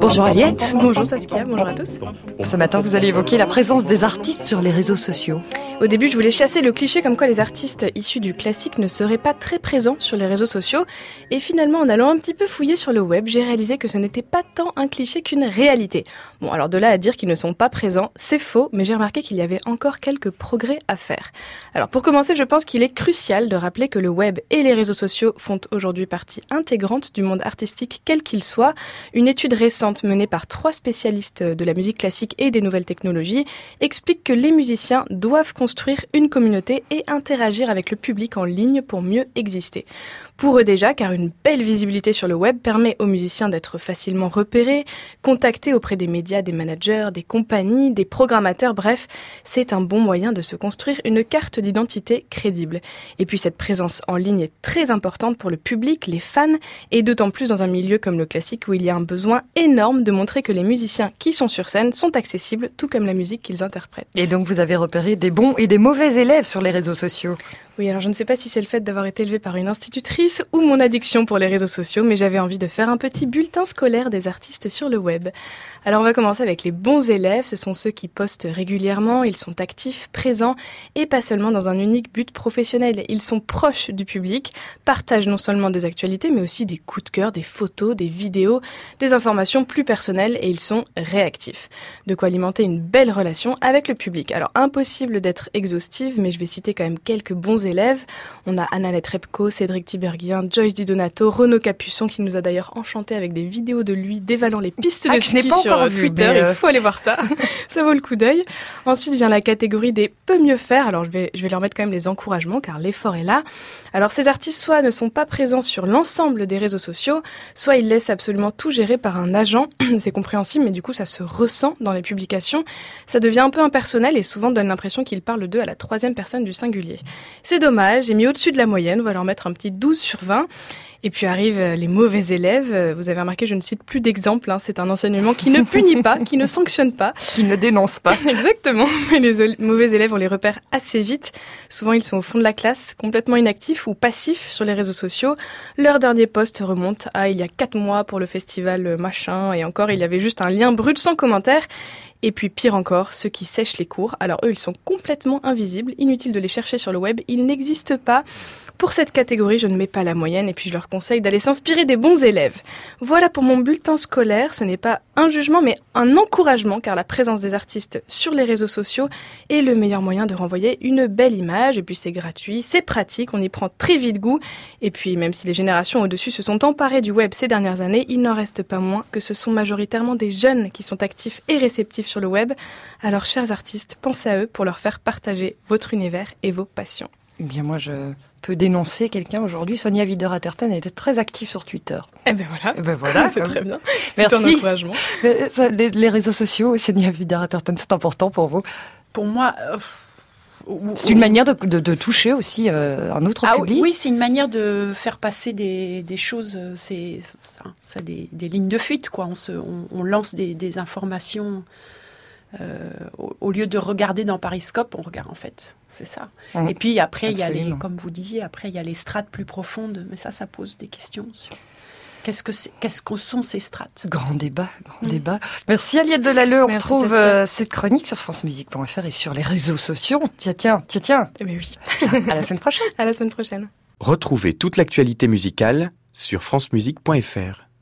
Bonjour Aliette. Bonjour Saskia, bonjour à tous. Ce matin, vous allez évoquer la présence des artistes sur les réseaux sociaux. Au début, je voulais chasser le cliché comme quoi les artistes issus du classique ne seraient pas très présents sur les réseaux sociaux. Et finalement, en allant un petit peu fouiller sur le web, j'ai réalisé que ce n'était pas tant un cliché qu'une réalité. Bon, alors de là à dire qu'ils ne sont pas présents, c'est faux, mais j'ai remarqué qu'il y avait encore quelques progrès à faire. Alors pour commencer, je pense qu'il est crucial de rappeler que le web et les réseaux sociaux font aujourd'hui partie intégrante du monde artistique quel qu'il soit. Une étude récente menée par trois spécialistes de la musique classique et des nouvelles technologies explique que les musiciens doivent construire une communauté et interagir avec le public en ligne pour mieux exister. Pour eux déjà, car une belle visibilité sur le web permet aux musiciens d'être facilement repérés, contactés auprès des médias, des managers, des compagnies, des programmateurs, bref, c'est un bon moyen de se construire une carte d'identité crédible. Et puis cette présence en ligne est très importante pour le public, les fans, et d'autant plus dans un milieu comme le classique où il y a un besoin énorme de montrer que les musiciens qui sont sur scène sont accessibles, tout comme la musique qu'ils interprètent. Et donc vous avez repéré des bons et des mauvais élèves sur les réseaux sociaux. Oui, alors je ne sais pas si c'est le fait d'avoir été élevé par une institutrice ou mon addiction pour les réseaux sociaux, mais j'avais envie de faire un petit bulletin scolaire des artistes sur le web. Alors on va commencer avec les bons élèves, ce sont ceux qui postent régulièrement, ils sont actifs, présents et pas seulement dans un unique but professionnel. Ils sont proches du public, partagent non seulement des actualités mais aussi des coups de cœur, des photos, des vidéos, des informations plus personnelles et ils sont réactifs. De quoi alimenter une belle relation avec le public. Alors impossible d'être exhaustive mais je vais citer quand même quelques bons élèves. On a Annalette Repko, Cédric Tiberghien, Joyce Di Donato, Renaud Capuçon qui nous a d'ailleurs enchanté avec des vidéos de lui dévalant les pistes Ah, de n'ai ski pas sur vu, Twitter. mais, euh, Il faut aller voir ça. ça vaut le coup d'œil. Ensuite vient la catégorie des peut mieux faire. Alors je vais, je vais leur mettre quand même les encouragements car l'effort est là. Alors ces artistes soit ne sont pas présents sur l'ensemble des réseaux sociaux, soit ils laissent absolument tout gérer par un agent. C'est compréhensible, mais du coup ça se ressent dans les publications. Ça devient un peu impersonnel et souvent donne l'impression qu'ils parlent d'eux à la troisième personne du singulier. C'est dommage, j'ai mis au-dessus de la moyenne, on va leur mettre un petit 12 sur 20. Et puis arrivent euh, les mauvais élèves. Euh, Vous avez remarqué, je ne cite plus d'exemples. hein. C'est un enseignement qui ne punit pas, qui ne sanctionne pas. Qui ne dénoncent pas. Exactement. Mais les mauvais élèves, on les repère assez vite. Souvent, ils sont au fond de la classe, complètement inactifs ou passifs sur les réseaux sociaux. Leur dernier post remonte à il y a quatre mois pour le festival euh, machin. Et encore, il y avait juste un lien brut sans commentaire. Et puis pire encore, ceux qui sèchent les cours. Alors eux, ils sont complètement invisibles. Inutile de les chercher sur le web. Ils n'existent pas. Pour cette catégorie, je ne mets pas la moyenne et puis je leur conseille d'aller s'inspirer des bons élèves. Voilà pour mon bulletin scolaire. Ce n'est pas un jugement, mais un encouragement, car la présence des artistes sur les réseaux sociaux est le meilleur moyen de renvoyer une belle image. Et puis c'est gratuit, c'est pratique, on y prend très vite goût. Et puis même si les générations au-dessus se sont emparées du web ces dernières années, il n'en reste pas moins que ce sont majoritairement des jeunes qui sont actifs et réceptifs sur le web. Alors chers artistes, pensez à eux pour leur faire partager votre univers et vos passions. Eh bien moi je peux dénoncer quelqu'un aujourd'hui. Sonia Wider-Atherton était très active sur Twitter. Eh ben voilà. Eh ben voilà. c'est très bien. Merci. Encouragement. Euh, ça, Les, les réseaux sociaux, Sonia Wider-Atherton, c'est important pour vous. Pour moi, euh, C'est une manière de, de- de toucher aussi euh, un autre Ah public. oui, c'est une manière de faire passer des, des choses, euh, c'est ça, ça, des, des lignes de fuite, quoi. On, se, on, on lance des, des informations. Euh, au, au lieu de regarder dans Pariscope, on regarde en fait, c'est ça. Et puis après, il y a les, comme vous disiez, après il y a les strates plus profondes, mais ça, ça pose des questions sur qu'est-ce que c'est, qu'est-ce que sont ces strates? Grand débat, grand Mm. débat. Merci Aliette Delalleux. On Merci, retrouve euh, cette chronique sur francemusique.fr et sur les réseaux sociaux. Tiens, tiens, tiens, tiens. Eh ben oui. À la semaine prochaine. À la semaine prochaine. Retrouvez toute l'actualité musicale sur francemusique.fr.